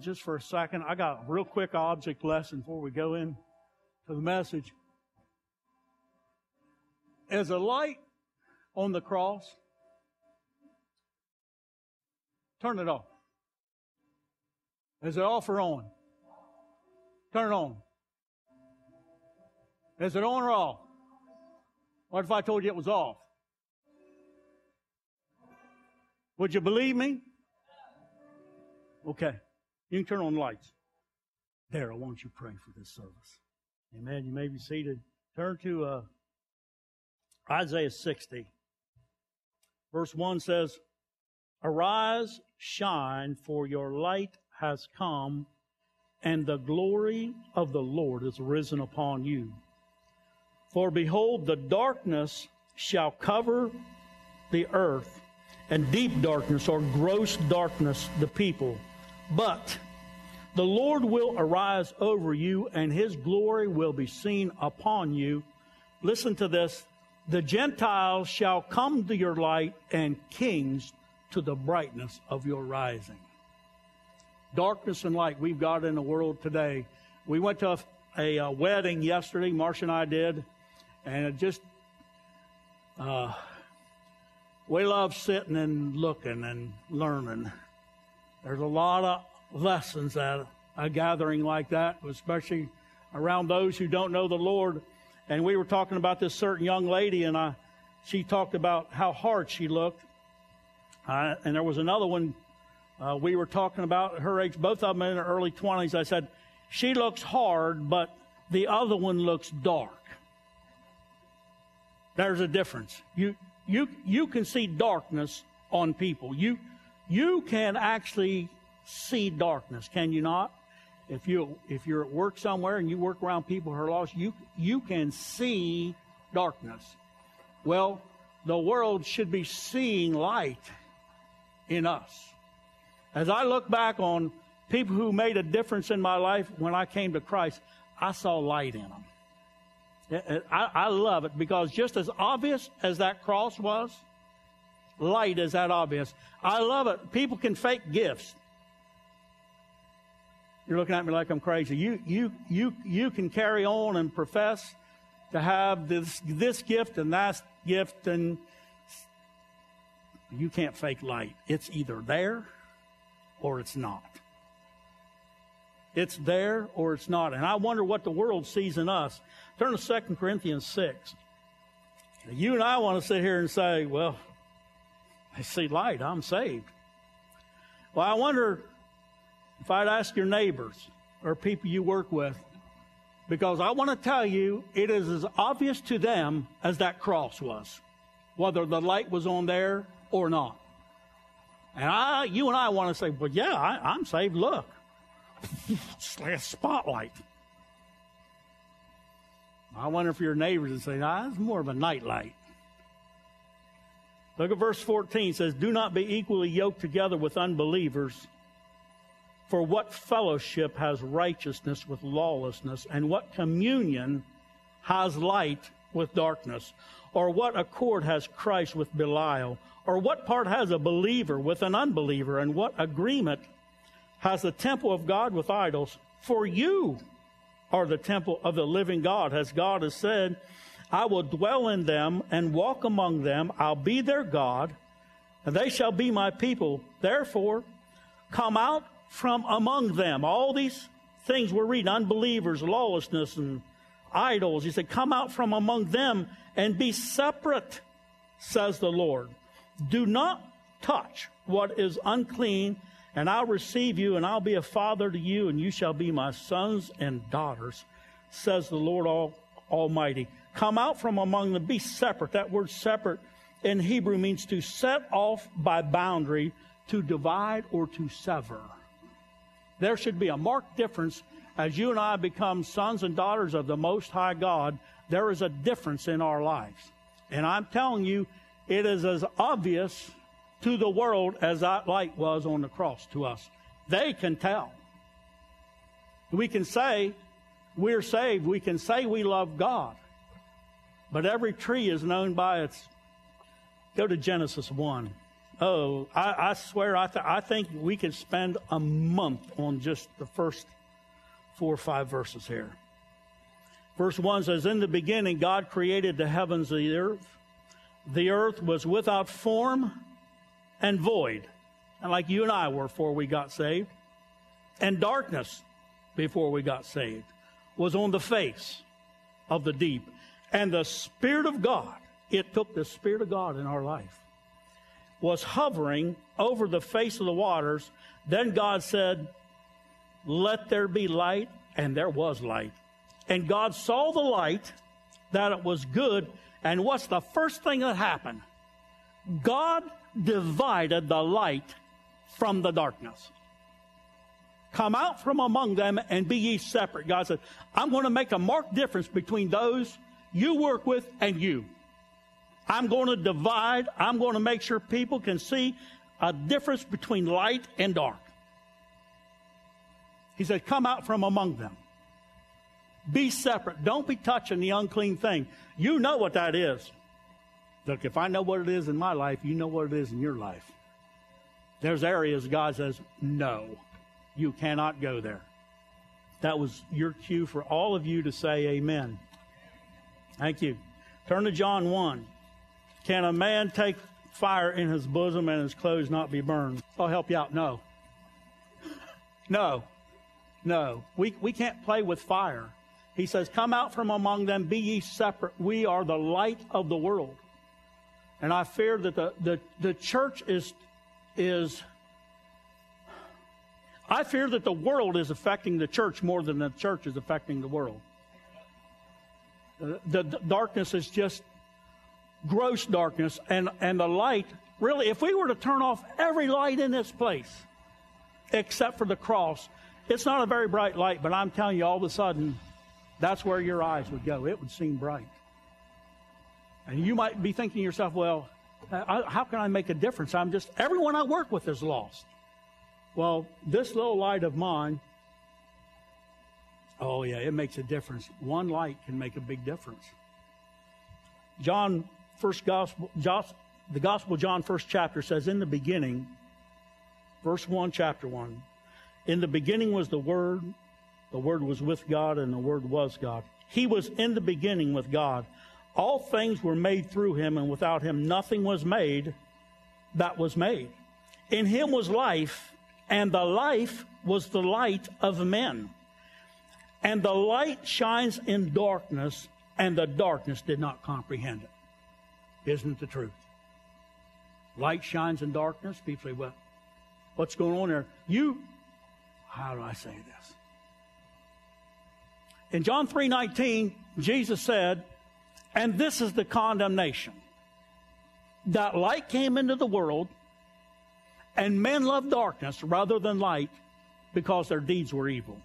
just for a second. I got a real quick object lesson before we go in to the message. As a light on the cross, turn it off. It off or on? Turn it on. Is it on or off? What if I told you it was off? Would you believe me? Okay. You can turn on lights. Daryl, why don't you pray for this service? Amen. You may be seated. Turn to uh, Isaiah 60. Verse 1 says, Arise, shine, for your light has come, and the glory of the Lord is risen upon you. For behold, the darkness shall cover the earth, and deep darkness or gross darkness the people. But the Lord will arise over you, and his glory will be seen upon you. Listen to this. The Gentiles shall come to your light, and kings to the brightness of your rising. Darkness and light we've got in the world today. We went to a, a, wedding yesterday, Marcia and I did, and it just, uh, we love sitting and looking and learning. There's a lot of lessons at a gathering like that, especially around those who don't know the Lord. And we were talking about this certain young lady, and I, she talked about how hard she looked. And there was another one uh, we were talking about her age, both of them in their early 20s. I said, she looks hard, but the other one looks dark. There's a difference. You, you, you can see darkness on people. You, you can actually see darkness, can you not? If you if you're at work somewhere and you work around people who are lost, you you can see darkness. Well, the world should be seeing light in us. As I look back on people who made a difference in my life when I came to Christ, I saw light in them. Eh, eh, I, I love it because just as obvious as that cross was, light is that obvious. I love it. People can fake gifts. You're looking at me like I'm crazy. You, you, you, you can carry on and profess to have this, this gift and that gift, and you can't fake light. It's either there or it's not. It's there or it's not. And I wonder what the world sees in us. Turn to 2 Corinthians 6. You and I want to sit here and say, well, I see light, I'm saved. Well, I wonder if I'd ask your neighbors or people you work with, because I want to tell you, it is as obvious to them as that cross was, whether the light was on there or not. And I, you and I want to say, well, yeah, I, am saved. Look, it's like a spotlight. I wonder if your neighbors would say, nah, it's more of a nightlight. Look at verse 14. It says, Do not be equally yoked together with unbelievers. For what fellowship has righteousness with lawlessness, and what communion has light with darkness? Or what accord has Christ with Belial? Or what part has a believer with an unbeliever? And what agreement has the temple of God with idols? For you are the temple of the living God, as God has said, I will dwell in them and walk among them. I'll be their God, and they shall be my people. Therefore, come out from among them. All these things we're reading unbelievers, lawlessness, and idols. He said, Come out from among them and be separate, says the Lord. Do not touch what is unclean, and I'll receive you, and I'll be a father to you, and you shall be my sons and daughters, says the Lord All, Almighty. Come out from among them, be separate. That word separate in Hebrew means to set off by boundary, to divide, or to sever. There should be a marked difference as you and I become sons and daughters of the Most High God. There is a difference in our lives. And I'm telling you, it is as obvious to the world as that light was on the cross to us. They can tell. We can say we're saved. We can say we love God. But every tree is known by its. Go to Genesis 1. Oh, I, I swear, I, th- I think we could spend a month on just the first four or five verses here. Verse 1 says, In the beginning, God created the heavens and the earth. The earth was without form and void, and like you and I were before we got saved. And darkness before we got saved was on the face of the deep. And the Spirit of God, it took the Spirit of God in our life, was hovering over the face of the waters. Then God said, Let there be light, and there was light. And God saw the light, that it was good. And what's the first thing that happened? God divided the light from the darkness. Come out from among them and be ye separate. God said, I'm going to make a marked difference between those you work with and you. I'm going to divide. I'm going to make sure people can see a difference between light and dark. He said, Come out from among them. Be separate. Don't be touching the unclean thing. You know what that is. Look, if I know what it is in my life, you know what it is in your life. There's areas God says, no, you cannot go there. That was your cue for all of you to say amen. Thank you. Turn to John 1. Can a man take fire in his bosom and his clothes not be burned? I'll help you out. No. No. No. We, we can't play with fire. He says, Come out from among them, be ye separate. We are the light of the world. And I fear that the, the, the church is, is, I fear that the world is affecting the church more than the church is affecting the world. The, the, the darkness is just gross darkness, and, and the light, really, if we were to turn off every light in this place, except for the cross, it's not a very bright light, but I'm telling you, all of a sudden, that's where your eyes would go. It would seem bright. And you might be thinking to yourself, well, how can I make a difference? I'm just, everyone I work with is lost. Well, this little light of mine, oh yeah, it makes a difference. One light can make a big difference. John, first gospel, the gospel John, first chapter says, in the beginning, verse 1, chapter 1, in the beginning was the Word, the Word was with God, and the Word was God. He was in the beginning with God. All things were made through him, and without him nothing was made that was made. In him was life, and the life was the light of men. And the light shines in darkness, and the darkness did not comprehend it. Isn't the truth? Light shines in darkness. People say, well, what's going on there? You, how do I say this? In John 3:19, Jesus said, "And this is the condemnation that light came into the world, and men loved darkness rather than light because their deeds were evil."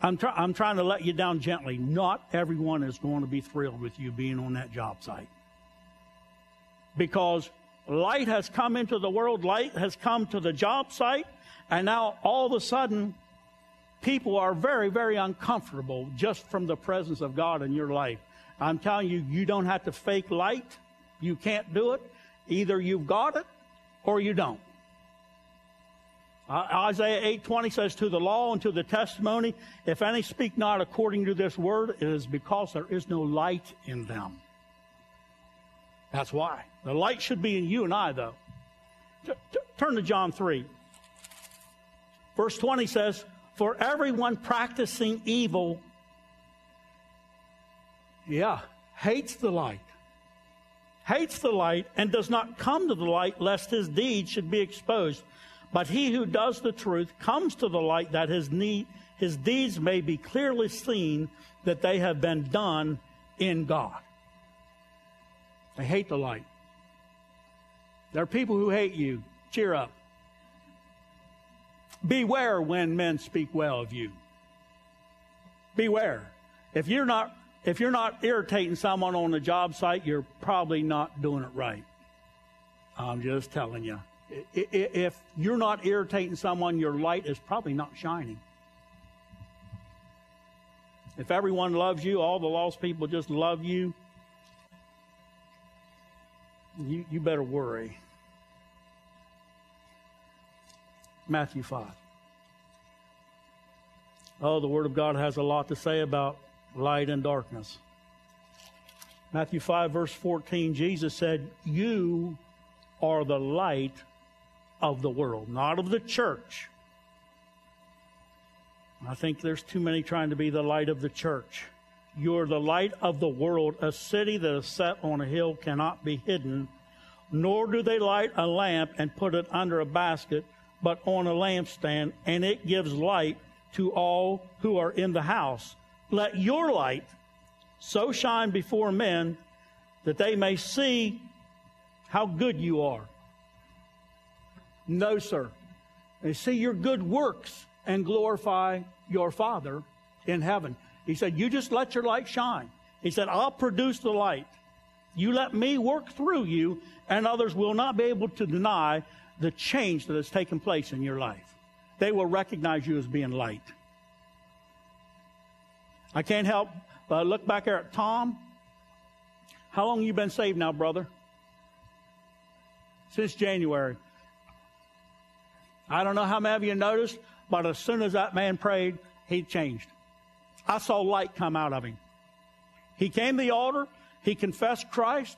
I'm, try- I'm trying to let you down gently. Not everyone is going to be thrilled with you being on that job site. Because light has come into the world, light has come to the job site, and now all of a sudden, people are very, very uncomfortable just from the presence of God in your life. I'm telling you, you don't have to fake light. You can't do it. Either you've got it or you don't. Isaiah 8:20 says, "To the law and to the testimony, if any speak not according to this word, it is because there is no light in them." That's why the light should be in you and I, though. T- t- turn to John 3. Verse 20 says, for everyone practicing evil, yeah, hates the light. Hates the light and does not come to the light lest his deeds should be exposed. But he who does the truth comes to the light that his, need, his deeds may be clearly seen that they have been done in God. They hate the light. There are people who hate you. Cheer up. Beware when men speak well of you. Beware. If you're not if you're not irritating someone on the job site, you're probably not doing it right. I'm just telling you. If you're not irritating someone, your light is probably not shining. If everyone loves you, all the lost people just love you, you, you better worry. Matthew 5. Oh, the Word of God has a lot to say about light and darkness. Matthew 5, verse 14, Jesus said, You are the light of the world, not of the church. I think there's too many trying to be the light of the church. You're the light of the world. A city that is set on a hill cannot be hidden, nor do they light a lamp and put it under a basket, but on a lampstand, and it gives light to all who are in the house. Let your light so shine before men that they may see how good you are. No, sir. They see your good works and glorify your Father in heaven. He said, You just let your light shine. He said, I'll produce the light. You let me work through you, and others will not be able to deny the change that has taken place in your life. They will recognize you as being light. I can't help but look back there at Tom. How long you been saved now, brother? Since January. I don't know how many of you noticed, but as soon as that man prayed, he changed. I saw light come out of him. He came to the altar, he confessed Christ,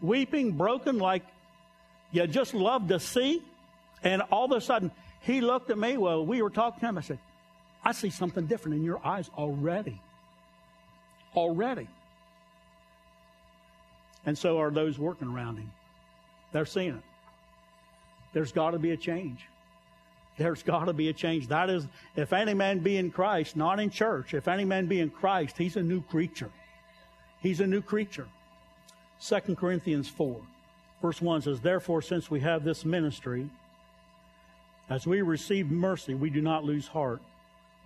weeping, broken, like you just love to see. And all of a sudden, he looked at me. Well, we were talking to him. I said, I see something different in your eyes already. Already. And so are those working around him. They're seeing it. There's got to be a change. There's got to be a change. That is, if any man be in Christ, not in church, if any man be in Christ, he's a new creature. He's a new creature. 2 Corinthians 4, verse 1 says, Therefore, since we have this ministry, as we receive mercy, we do not lose heart,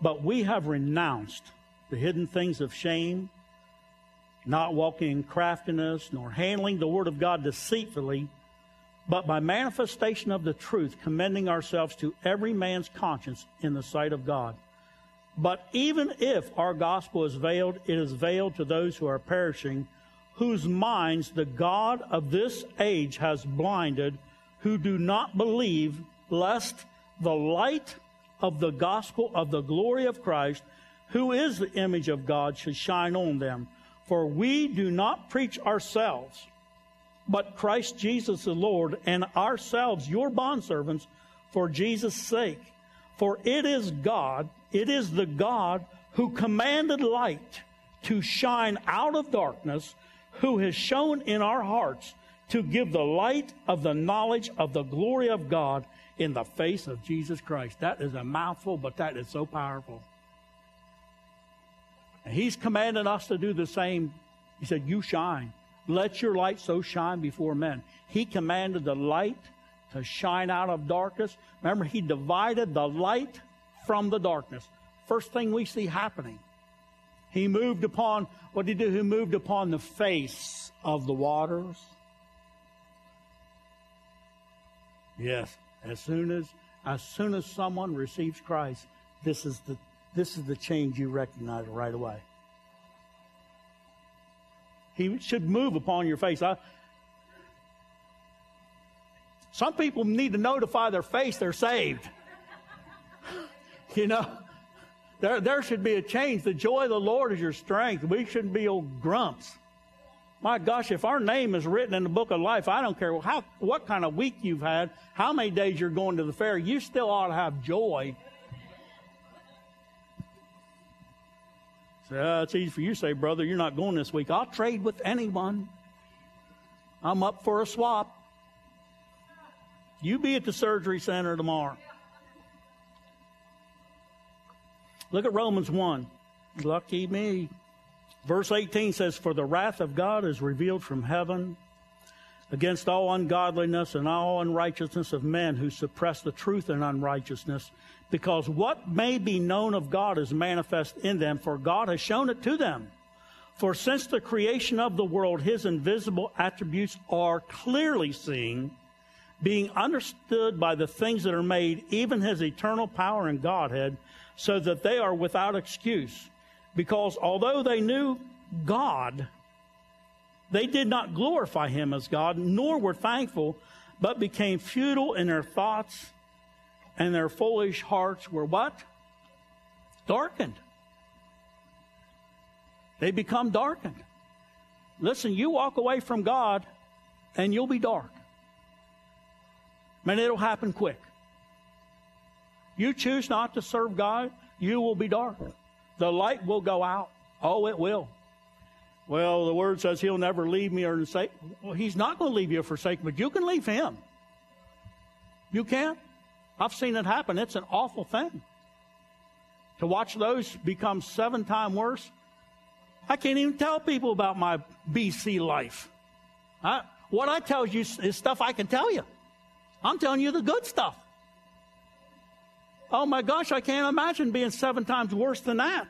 but we have renounced the hidden things of shame, not walking in craftiness, nor handling the word of God deceitfully, but by manifestation of the truth, commending ourselves to every man's conscience in the sight of God. But even if our gospel is veiled, it is veiled to those who are perishing, whose minds the God of this age has blinded, who do not believe, lest the light of the gospel of the glory of Christ, who is the image of God, should shine on them. For we do not preach ourselves, but Christ Jesus the Lord, and ourselves your bondservants for Jesus' sake. For it is God, it is the God who commanded light to shine out of darkness, who has shown in our hearts to give the light of the knowledge of the glory of God in the face of Jesus Christ. That is a mouthful, but that is so powerful. And he's commanded us to do the same. He said, You shine. Let your light so shine before men. He commanded the light to shine out of darkness. Remember, he divided the light from the darkness. First thing we see happening. He moved upon, what did he do? He moved upon the face of the waters. Yes, as soon as as soon as someone receives Christ, this is the this is the change you recognize right away. He should move upon your face. I, some people need to notify their face they're saved. you know, there, there should be a change. The joy of the Lord is your strength. We shouldn't be old grumps. My gosh, if our name is written in the book of life, I don't care how, what kind of week you've had, how many days you're going to the fair, you still ought to have joy. So, uh, it's easy for you to say, brother, you're not going this week. I'll trade with anyone. I'm up for a swap. You be at the surgery center tomorrow. Look at Romans 1. Lucky me. Verse 18 says, For the wrath of God is revealed from heaven against all ungodliness and all unrighteousness of men who suppress the truth in unrighteousness, because what may be known of God is manifest in them, for God has shown it to them. For since the creation of the world, his invisible attributes are clearly seen, being understood by the things that are made, even his eternal power and Godhead, so that they are without excuse because although they knew God, They did not glorify him as God, nor were thankful, but became futile in their thoughts, and their foolish hearts were what? Darkened. They become darkened. Listen, you walk away from God, and you'll be dark. Man, it'll happen quick. You choose not to serve God, you will be dark. The light will go out. Oh, it will. Well, the word says he'll never leave me or forsake. Well, he's not going to leave you or forsake, but you can leave him. You can. I've seen it happen. It's an awful thing. To watch those become seven times worse. I can't even tell people about my BC life. I, what I tell you is stuff I can tell you. I'm telling you the good stuff. Oh my gosh, I can't imagine being seven times worse than that.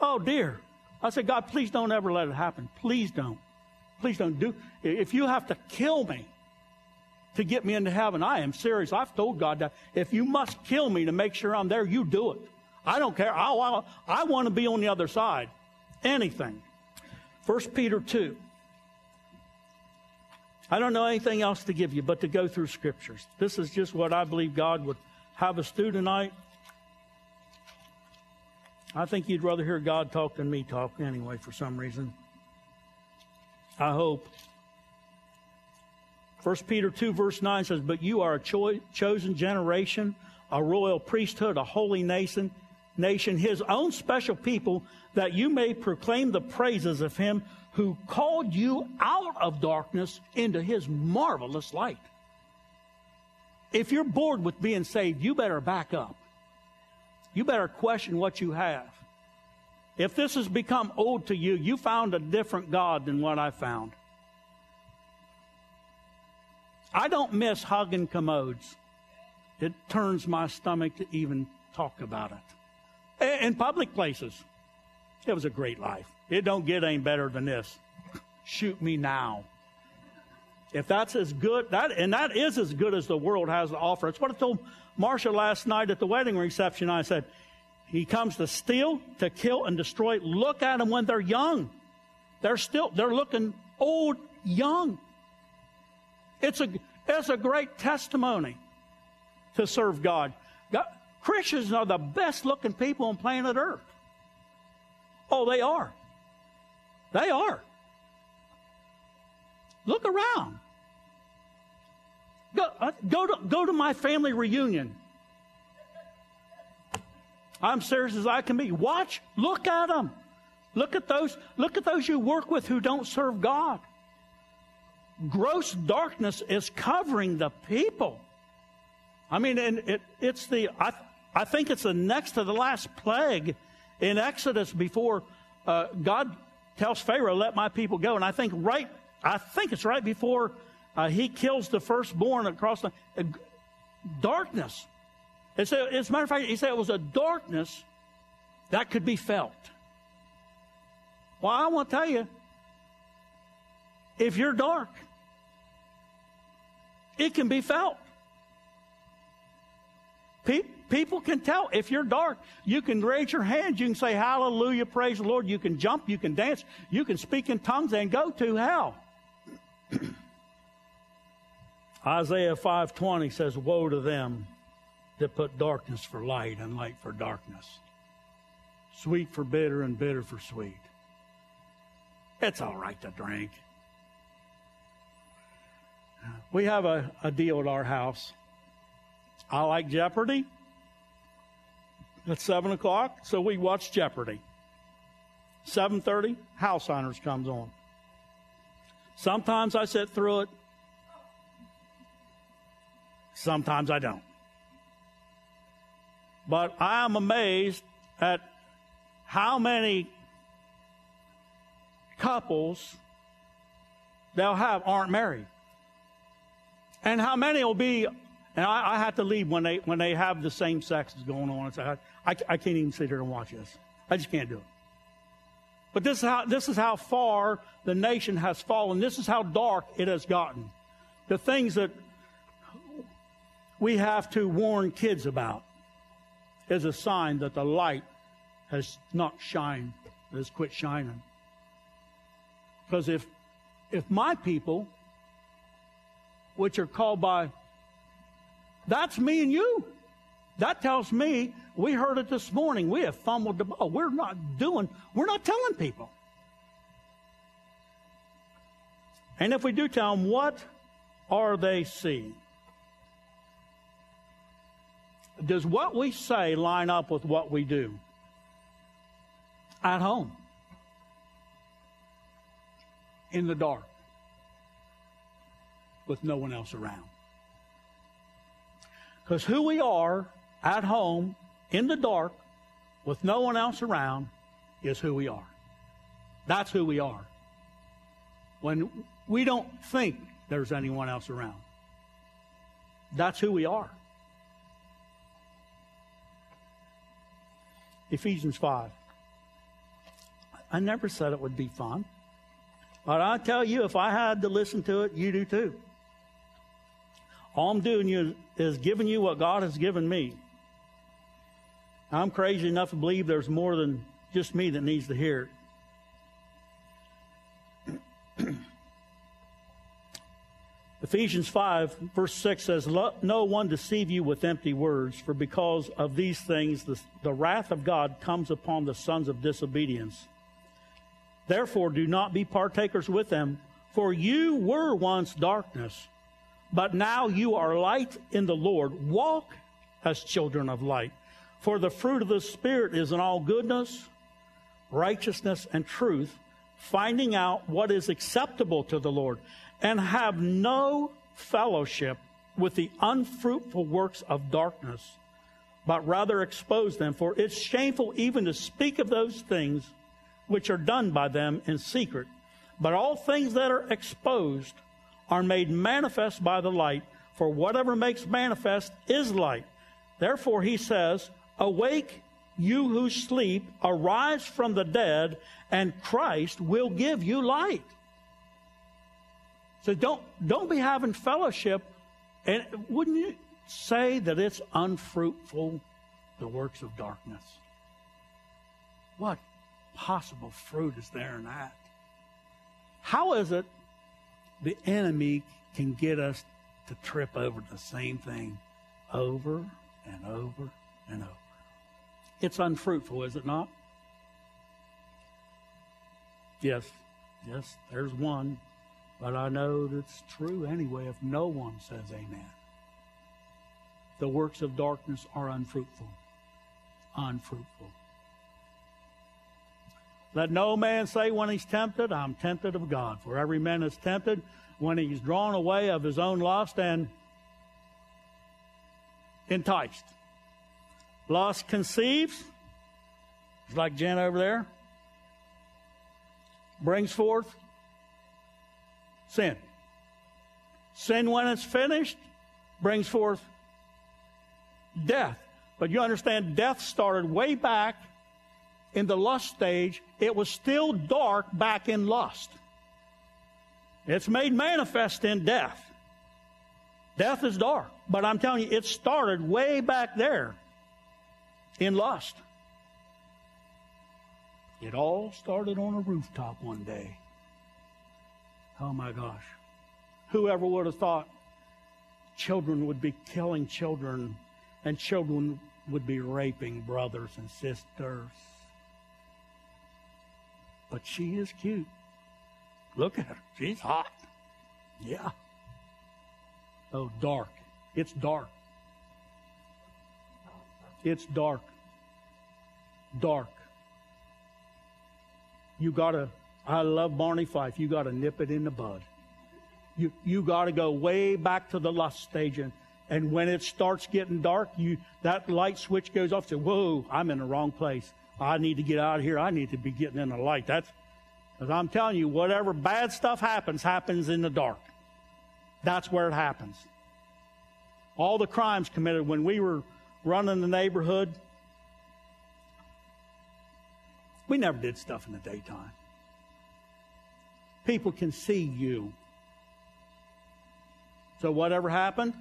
Oh dear. I said, God, please don't ever let it happen. Please don't. Please don't do. If you have to kill me to get me into heaven, I am serious. I've told God that if you must kill me to make sure I'm there, you do it. I don't care. I, I, I want to be on the other side. Anything. 1 Peter 2. I don't know anything else to give you but to go through scriptures. This is just what I believe God would have us do tonight. I think you'd rather hear God talk than me talk anyway, for some reason. I hope. 1 Peter 2, verse 9 says, But you are a cho- chosen generation, a royal priesthood, a holy nation, nation, his own special people, that you may proclaim the praises of him who called you out of darkness into his marvelous light. If you're bored with being saved, you better back up you better question what you have. If this has become old to you, you found a different God than what I found. I don't miss hugging commodes. It turns my stomach to even talk about it. In public places, it was a great life. It don't get any better than this. Shoot me now. If that's as good, that and that is as good as the world has to offer. It's what I told Marcia last night at the wedding reception. I said, He comes to steal, to kill, and destroy. Look at them when they're young. They're still, they're looking old, young. It's a, it's a great testimony to serve God. God. Christians are the best looking people on planet Earth. Oh, they are. They are. Look around. Go, uh, go, to, go to my family reunion. I'm serious as I can be. Watch, look at them. Look at those, look at those you work with who don't serve God. Gross darkness is covering the people. I mean, and it, it's the, I, I think it's the next to the last plague in Exodus before uh, God tells Pharaoh, let my people go. And I think right, I think it's right before uh, he kills the firstborn across the uh, darkness. It's a, as a matter of fact, he said it was a darkness that could be felt. Well, I want to tell you, if you're dark, it can be felt. Pe- people can tell if you're dark. You can raise your hands. You can say hallelujah, praise the Lord. You can jump. You can dance. You can speak in tongues and go to hell. Isaiah 5:20 says, "Woe to them that put darkness for light and light for darkness, sweet for bitter and bitter for sweet." It's all right to drink. We have a, a deal at our house. I like Jeopardy. It's seven o'clock, so we watch Jeopardy. Seven thirty, House Hunters comes on. Sometimes I sit through it. Sometimes I don't. But I am amazed at how many couples they'll have aren't married. And how many will be, and I, I have to leave when they, when they have the same sexes going on. I, I, I can't even sit here and watch this. I just can't do it. But this is, how, this is how far the nation has fallen. This is how dark it has gotten. The things that we have to warn kids about is a sign that the light has not shined, has quit shining. Because if, if my people, which are called by, that's me and you. That tells me we heard it this morning. We have fumbled the ball. We're not doing, we're not telling people. And if we do tell them, what are they seeing? Does what we say line up with what we do? At home. In the dark. With no one else around. Because who we are at home, in the dark, with no one else around, is who we are. That's who we are. When we don't think there's anyone else around, that's who we are. Ephesians 5. I never said it would be fun. But I tell you, if I had to listen to it, you do too. All I'm doing is, is giving you what God has given me. I'm crazy enough to believe there's more than just me that needs to hear it. Ephesians 5, verse 6 says, Let no one deceive you with empty words, for because of these things the, the wrath of God comes upon the sons of disobedience. Therefore, do not be partakers with them, for you were once darkness, but now you are light in the Lord. Walk as children of light. For the fruit of the Spirit is in all goodness, righteousness, and truth, finding out what is acceptable to the Lord, and have no fellowship with the unfruitful works of darkness, but rather expose them. For it's shameful even to speak of those things which are done by them in secret. But all things that are exposed are made manifest by the light, for whatever makes manifest is light. Therefore, he says, Awake, you who sleep, arise from the dead, and Christ will give you light. So don't, don't be having fellowship. And wouldn't you say that it's unfruitful, the works of darkness? What possible fruit is there in that? How is it the enemy can get us to trip over the same thing over and over and over? It's unfruitful, is it not? Yes, yes, there's one. But I know that's true anyway if no one says amen. The works of darkness are unfruitful. Unfruitful. Let no man say when he's tempted, I'm tempted of God. For every man is tempted when he's drawn away of his own lust and enticed. Lust conceives, it's like Jen over there, brings forth sin. Sin, when it's finished, brings forth death. But you understand, death started way back in the lust stage. It was still dark back in lust. It's made manifest in death. Death is dark. But I'm telling you, it started way back there in lust. It all started on a rooftop one day. Oh my gosh. Whoever would have thought children would be killing children and children would be raping brothers and sisters? But she is cute. Look at her. She's hot. Yeah. Oh, dark. It's dark. It's dark. Dark. You got to I love Barney Fife. You got to nip it in the bud. You you got to go way back to the lust stage, and, and when it starts getting dark, you that light switch goes off. Say, whoa, I'm in the wrong place. I need to get out of here. I need to be getting in the light. That's because I'm telling you, whatever bad stuff happens, happens in the dark. That's where it happens. All the crimes committed when we were running the neighborhood, we never did stuff in the daytime people can see you. So whatever happened?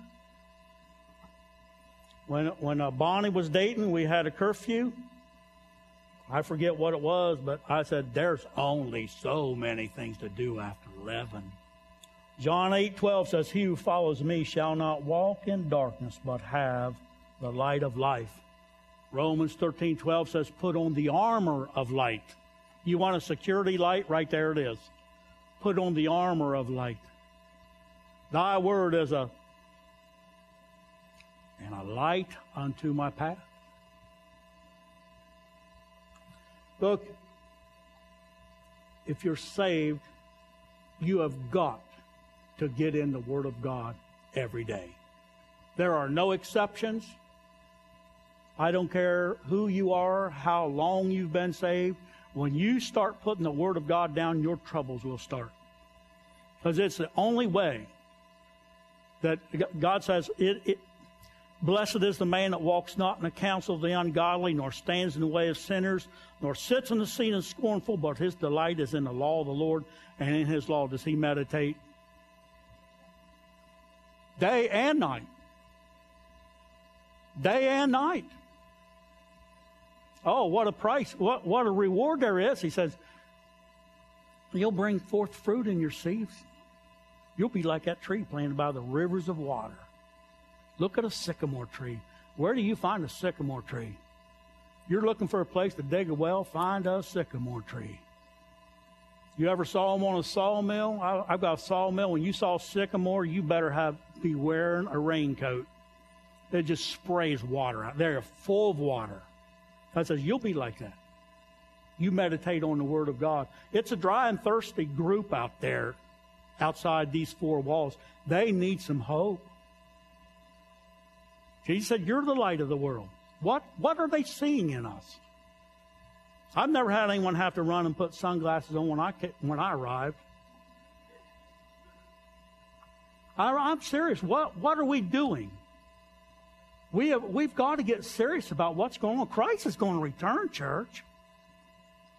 When when uh, Bonnie was dating, we had a curfew. I forget what it was, but I said, there's only so many things to do after 11. John 8 12 says, He who follows me shall not walk in darkness, but have the light of life. Romans 13 12 says, Put on the armor of light. You want a security light? Right there it is. Put on the armor of light. Thy word is a and a light unto my path. Look, if you're saved, you have got to get in the Word of God every day. There are no exceptions. I don't care who you are, how long you've been saved. When you start putting the Word of God down, your troubles will start. Because it's the only way that God says it, it, Blessed is the man that walks not in the counsel of the ungodly, nor stands in the way of sinners, nor sits in the seat of scornful, but his delight is in the law of the Lord, and in his law does he meditate day and night. Day and night. Oh, what a price, what, what a reward there is. He says, You'll bring forth fruit in your seeds. You'll be like that tree planted by the rivers of water. Look at a sycamore tree. Where do you find a sycamore tree? You're looking for a place to dig a well, find a sycamore tree. You ever saw them on a sawmill? I, have got a sawmill. When you saw sycamore, you better have be wearing a raincoat. It just sprays water out. They're full of water. God says, You'll be like that. You meditate on the Word of God. It's a dry and thirsty group out there outside these four walls. They need some hope. Jesus said, You're the light of the world. What, what are they seeing in us? I've never had anyone have to run and put sunglasses on when I, when I arrived. I, am serious. What, what are we doing? We have, we've got to get serious about what's going on. Christ is going to return, church.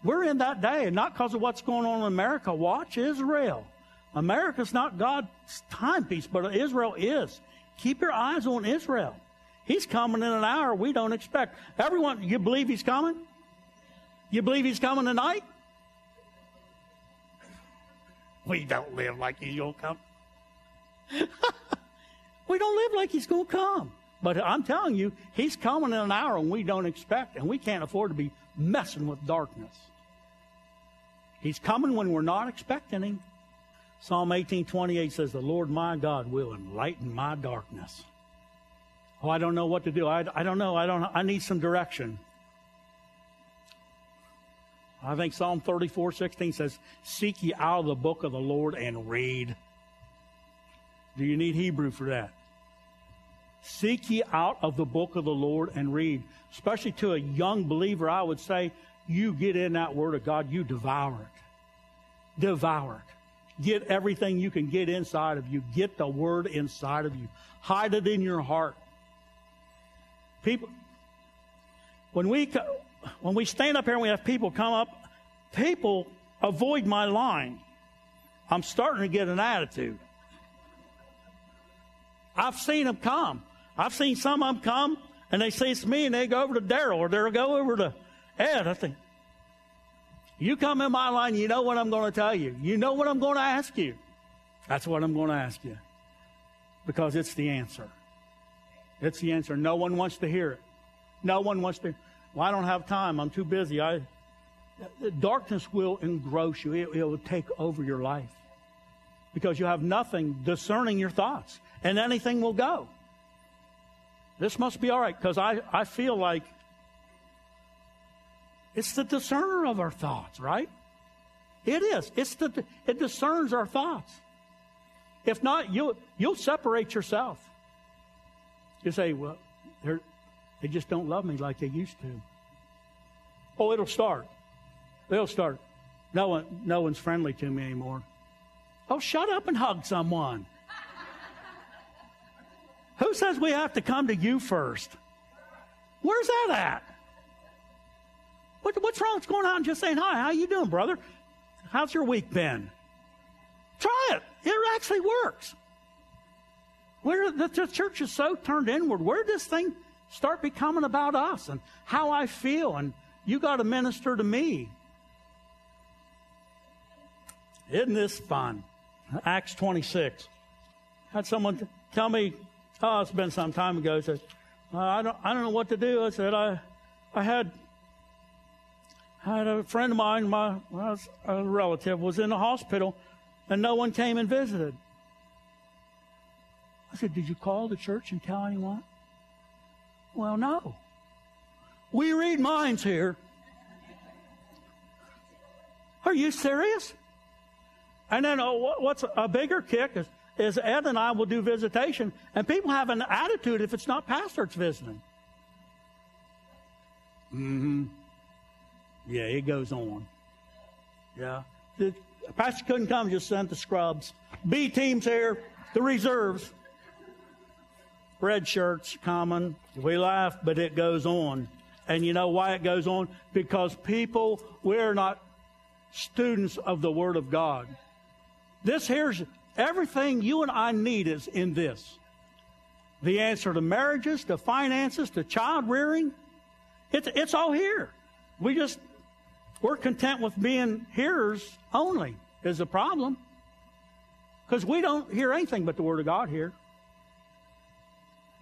We're in that day, not because of what's going on in America. Watch Israel. America's not God's timepiece, but Israel is. Keep your eyes on Israel. He's coming in an hour we don't expect. Everyone, you believe he's coming? You believe he's coming tonight? We don't live like he's going to come. we don't live like he's going to come. But I'm telling you, he's coming in an hour and we don't expect, and we can't afford to be messing with darkness. He's coming when we're not expecting him. Psalm 18:28 says, "The Lord my God will enlighten my darkness." Oh, I don't know what to do. I, I don't know. I don't. I need some direction. I think Psalm 34, 16 says, Seek ye out of the book of the Lord and read. Do you need Hebrew for that? Seek ye out of the book of the Lord and read. Especially to a young believer, I would say, you get in that word of God, you devour it. Devour it. Get everything you can get inside of you. Get the word inside of you. Hide it in your heart. People, when we when we stand up here and we have people come up, people avoid my line. I'm starting to get an attitude. I've seen them come. I've seen some of them come and they say it's me and they go over to Daryl or they'll go over to Ed. I think, you come in my line, you know what I'm going to tell you. You know what I'm going to ask you. That's what I'm going to ask you because it's the answer. It's the answer. No one wants to hear it. No one wants to. Well, I don't have time. I'm too busy. I, darkness will engross you. It, it will take over your life because you have nothing discerning your thoughts, and anything will go. This must be all right because I, I feel like it's the discerner of our thoughts, right? It is. It's the it discerns our thoughts. If not, you you'll separate yourself. You say, well, they just don't love me like they used to. Oh, it'll start. They'll start. No one, no one's friendly to me anymore. Oh, shut up and hug someone. Who says we have to come to you first? Where's that at? What, what's wrong? What's going on? Just saying hi. How you doing, brother? How's your week been? Try it. It actually works. Where the, the church is so turned inward. Where did this thing start becoming about us and how I feel? And You got to minister to me. Isn't this fun? Acts 26. Had someone tell me, oh, it's been some time ago. Said, uh, I don't, I don't know what to do. I said, I, I had, had a friend of mine, my a relative, was in the hospital, and no one came and visited. I said, Did you call the church and tell anyone? Well, no. We read minds here. Are you serious? And then oh, what's a bigger kick is, is Ed and I will do visitation, and people have an attitude if it's not pastor it's visiting. Mm-hmm. Yeah, it goes on. Yeah. The pastor couldn't come, just sent the scrubs. B team's here, the reserves. Red shirts common. We laugh, but it goes on. And you know why it goes on? Because people, we're not students of the Word of God. This here's everything you and I need is in this. The answer to marriages, to finances, to child rearing. It's, it's all here. We just, we're content with being hearers only is the problem. Because we don't hear anything but the Word of God here.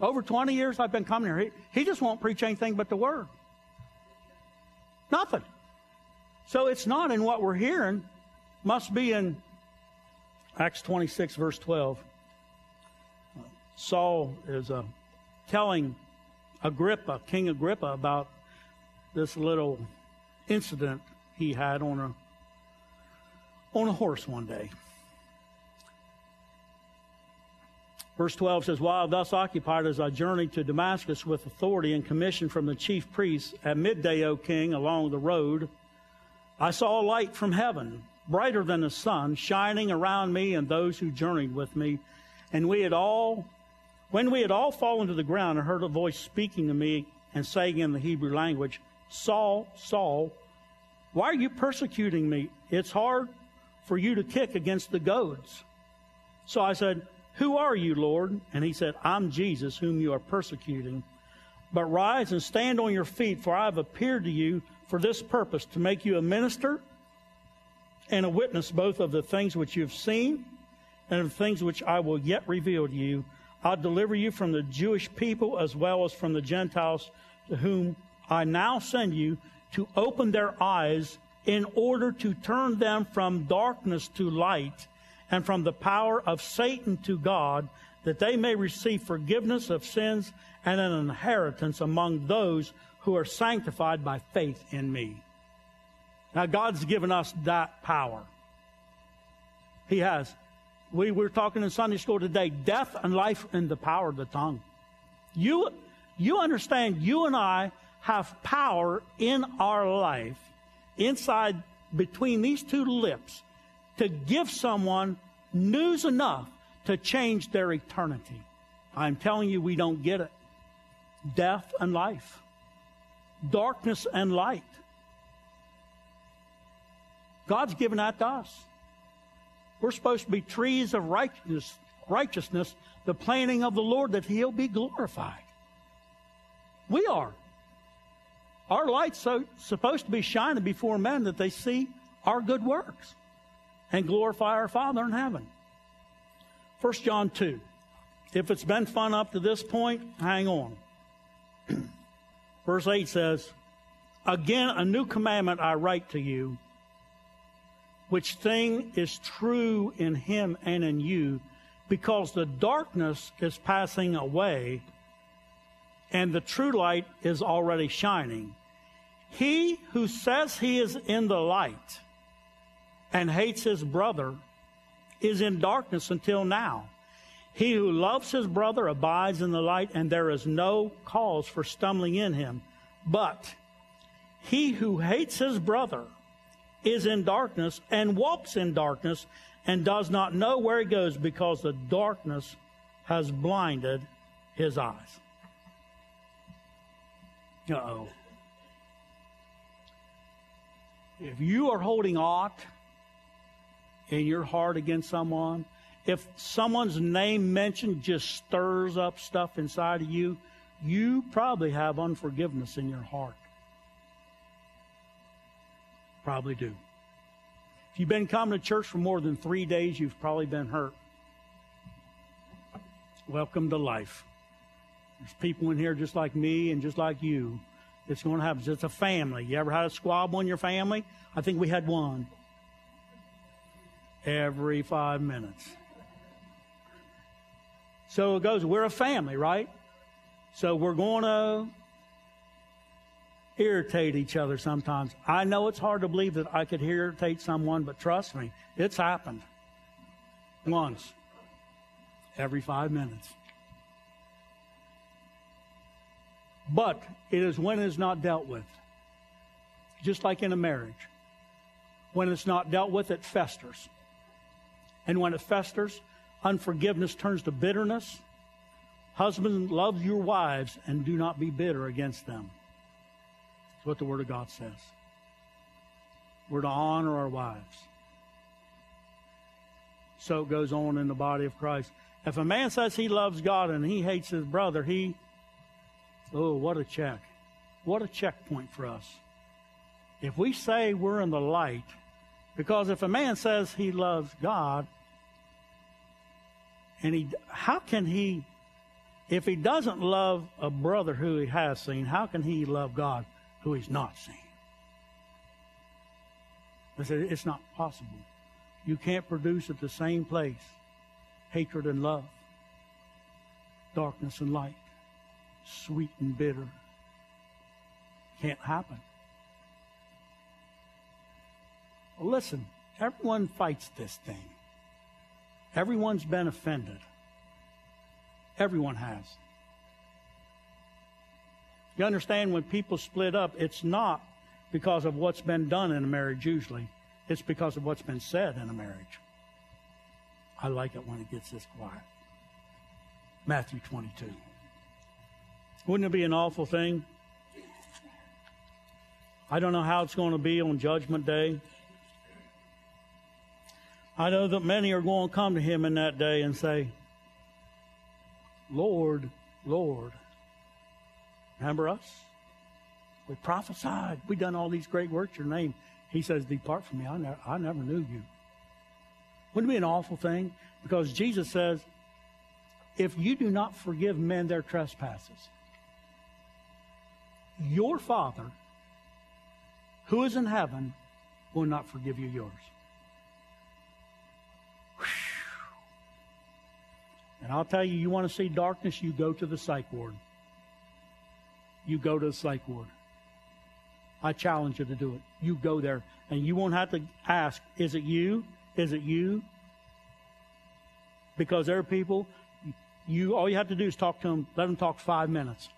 Over 20 years I've been coming here. He, he just won't preach anything but the Word. Nothing. So it's not in what we're hearing, must be in Acts 26, verse 12. Saul is uh, telling Agrippa, King Agrippa, about this little incident he had on a on a horse one day. Verse 12 says, While thus occupied as I journeyed to Damascus with authority and commission from the chief priests, at midday, O king, along the road, I saw a light from heaven, brighter than the sun, shining around me and those who journeyed with me. And we had all, when we had all fallen to the ground, I heard a voice speaking to me and saying in the Hebrew language, Saul, Saul, why are you persecuting me? It's hard for you to kick against the goads. So I said, who are you, Lord? And he said, I'm Jesus, whom you are persecuting. But rise and stand on your feet, for I have appeared to you for this purpose, to make you a minister and a witness both of the things which you have seen and of the things which I will yet reveal to you. I'll deliver you from the Jewish people as well as from the Gentiles to whom I now send you to open their eyes in order to turn them from darkness to light and from the power of Satan to God, that they may receive forgiveness of sins and an inheritance among those who are sanctified by faith in me. Now, God's given us that power. He has. We were talking in Sunday school today death and life in the power of the tongue. You, you understand, you and I have power in our life inside between these two lips to give someone news enough to change their eternity. I'm telling you, we don't get it. Death and life, darkness and light. God's given that to us. We're supposed to be trees of righteousness, righteousness, the planting of the Lord that He'll be glorified. We are. Our light's so, supposed to be shining before men that they see our good works and glorify our Father in heaven. 1 John 2. If it's been fun up to this point, hang on. Verse 8 says, Again, a new commandment I write to you, which thing is true in him and in you, because the darkness is passing away and the true light is already shining. He who says he is in the light and hates his brother is in darkness until now. He who loves his brother abides in the light, and there is no cause for stumbling in him. But he who hates his brother is in darkness and walks in darkness and does not know where he goes because the darkness has blinded his eyes. Uh oh. If you are holding aught in your heart against someone, if someone's name mentioned just stirs up stuff inside of you, you probably have unforgiveness in your heart. Probably do. If you've been coming to church for more than three days, you've probably been hurt. Welcome to life. There's people in here just like me and just like you. It's going to happen. It's a family. You ever had a squabble in your family? I think we had one. Every five minutes. So it goes, we're a family, right? So we're going to irritate each other sometimes. I know it's hard to believe that I could irritate someone, but trust me, it's happened. Once. Every five minutes. But it is when it is not dealt with. Just like in a marriage. When it's not dealt with, it festers. And when it festers, unforgiveness turns to bitterness. Husbands, love your wives and do not be bitter against them. That's what the Word of God says. We're to honor our wives. So it goes on in the body of Christ. If a man says he loves God and he hates his brother, he, oh, what a check. What a checkpoint for us. If we say we're in the light, because if a man says he loves God, and he, how can he, if he doesn't love a brother who he has seen, how can he love God who he's not seen? I said, it's not possible. You can't produce at the same place hatred and love, darkness and light, sweet and bitter. Can't happen. Listen, everyone fights this thing. Everyone's been offended. Everyone has. You understand when people split up, it's not because of what's been done in a marriage usually. It's because of what's been said in a marriage. I like it when it gets this quiet. Matthew 22. Wouldn't it be an awful thing? I don't know how it's going to be on Judgment Day. I know that many are going to come to him in that day and say, Lord, Lord, remember us? We prophesied. We done all these great works your name. He says, Depart from me. I never, I never knew you. Wouldn't it be an awful thing? Because Jesus says, If you do not forgive men their trespasses, your Father, who is in heaven, will not forgive you yours. And I'll tell you, you want to see darkness, you go to the psych ward. You go to the psych ward. I challenge you to do it. You go there, and you won't have to ask, is it you? Is it you? Because there are people, you all you have to do is talk to them, let them talk five minutes.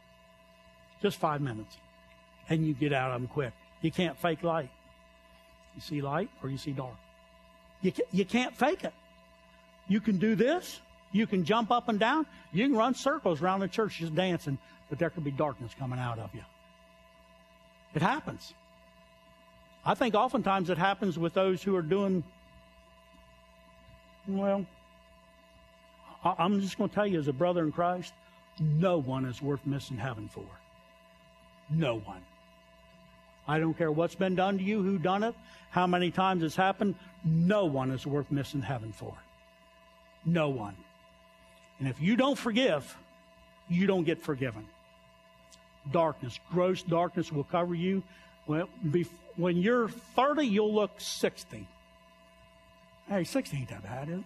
Just five minutes. And you get out of them quick. You can't fake light. You see light or you see dark. You, you can't fake it. You can do this. You can jump up and down. You can run circles around the church just dancing, but there could be darkness coming out of you. It happens. I think oftentimes it happens with those who are doing, well, I'm just going to tell you as a brother in Christ, no one is worth missing heaven for. No one. I don't care what's been done to you, who done it, how many times it's happened. No one is worth missing heaven for. No one. And if you don't forgive, you don't get forgiven. Darkness, gross darkness will cover you. When you're 30, you'll look 60. Hey, 60 ain't that bad, is it?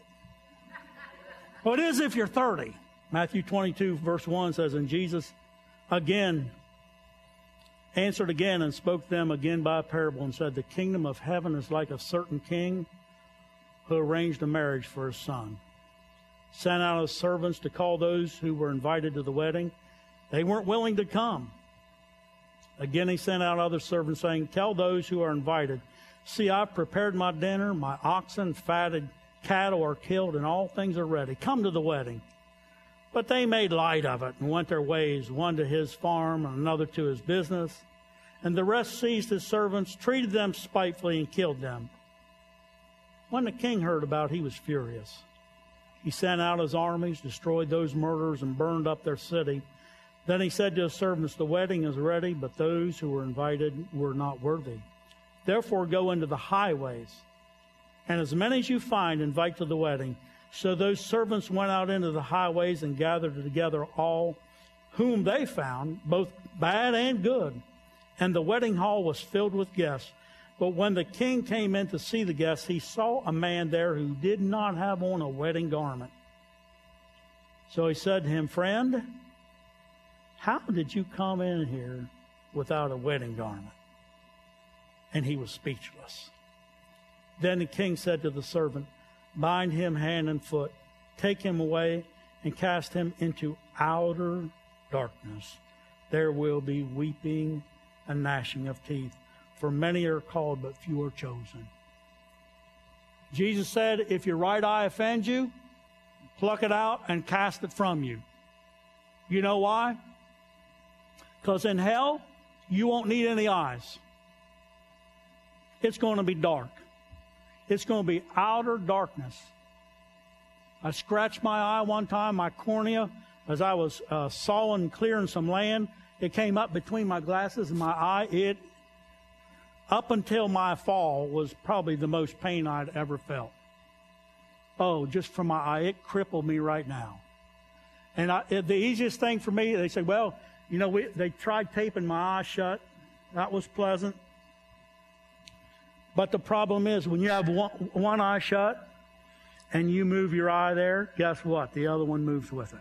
Well, it is if you're 30. Matthew 22, verse 1 says, And Jesus again answered again and spoke to them again by a parable and said, The kingdom of heaven is like a certain king who arranged a marriage for his son sent out his servants to call those who were invited to the wedding. They weren't willing to come. Again, he sent out other servants, saying, Tell those who are invited, See, I've prepared my dinner, my oxen, fatted cattle are killed, and all things are ready. Come to the wedding. But they made light of it and went their ways, one to his farm and another to his business. And the rest seized his servants, treated them spitefully, and killed them. When the king heard about it, he was furious. He sent out his armies, destroyed those murderers, and burned up their city. Then he said to his servants, The wedding is ready, but those who were invited were not worthy. Therefore, go into the highways, and as many as you find, invite to the wedding. So those servants went out into the highways and gathered together all whom they found, both bad and good. And the wedding hall was filled with guests. But when the king came in to see the guests, he saw a man there who did not have on a wedding garment. So he said to him, Friend, how did you come in here without a wedding garment? And he was speechless. Then the king said to the servant, Bind him hand and foot, take him away, and cast him into outer darkness. There will be weeping and gnashing of teeth, for many are called, but few are chosen. Jesus said, If your right eye offends you, pluck it out and cast it from you. You know why? Because in hell, you won't need any eyes. It's going to be dark. It's going to be outer darkness. I scratched my eye one time, my cornea, as I was uh, sawing, clearing some land. It came up between my glasses and my eye. It, up until my fall, was probably the most pain I'd ever felt. Oh, just from my eye, it crippled me right now. And I, the easiest thing for me, they say, well, you know, we, they tried taping my eye shut. That was pleasant. But the problem is when you have one, one eye shut and you move your eye there, guess what? The other one moves with it.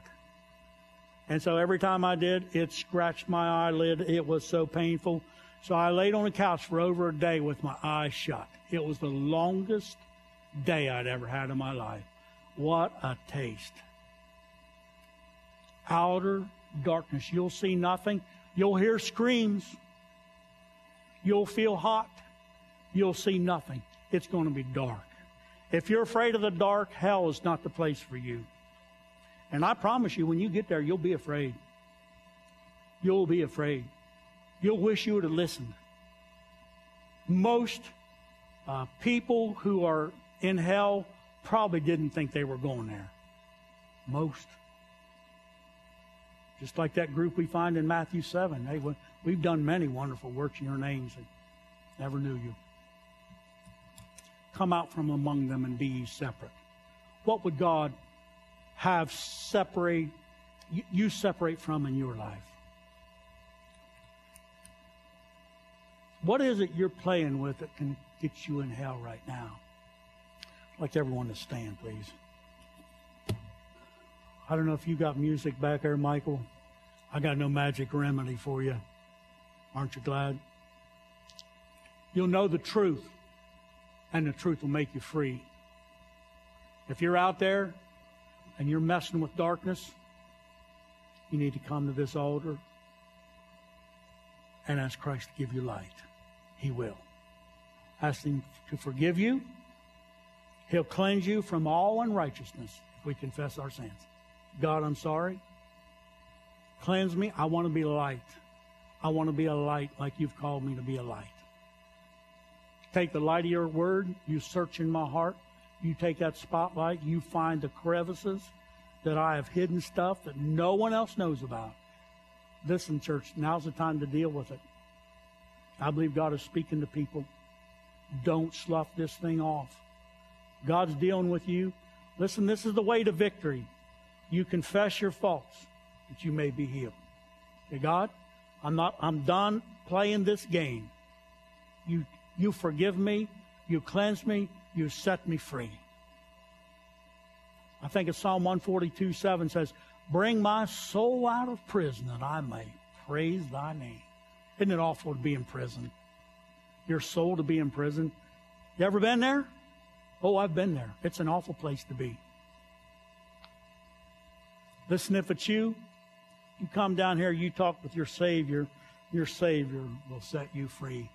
And so every time I did, it scratched my eyelid. It was so painful. So I laid on the couch for over a day with my eyes shut. It was the longest day I'd ever had in my life. What a taste. Outer darkness. You'll see nothing. You'll hear screams. You'll feel hot you'll see nothing. It's going to be dark. If you're afraid of the dark, hell is not the place for you. And I promise you, when you get there, you'll be afraid. You'll be afraid. You'll wish you would have listened. Most uh, people who are in hell probably didn't think they were going there. Most. Just like that group we find in Matthew 7. Hey, we've done many wonderful works in your names and never knew you. Come out from among them and be ye separate. What would God have separate you separate from in your life? What is it you're playing with that can get you in hell right now? I'd like everyone to stand, please. I don't know if you got music back there, Michael. I got no magic remedy for you. Aren't you glad? You'll know the truth and the truth will make you free. If you're out there and you're messing with darkness, you need to come to this altar and ask Christ to give you light. He will. Ask Him to forgive you. He'll cleanse you from all unrighteousness if we confess our sins. God, I'm sorry. Cleanse me. I want to be light. I want to be a light like you've called me to be a light take the light of your word, you search in my heart, you take that spotlight, you find the crevices that I have hidden stuff that no one else knows about. Listen, church, now's the time to deal with it. I believe God is speaking to people. Don't slough this thing off. God's dealing with you. Listen, this is the way to victory. You confess your faults that you may be healed. Okay, God, I'm not I'm done playing this game. You you forgive me. You cleanse me. You set me free. I think it's Psalm 142 7 says, Bring my soul out of prison that I may praise thy name. Isn't it awful to be in prison? Your soul to be in prison. You ever been there? Oh, I've been there. It's an awful place to be. Listen, if it's you, you come down here, you talk with your Savior, your Savior will set you free.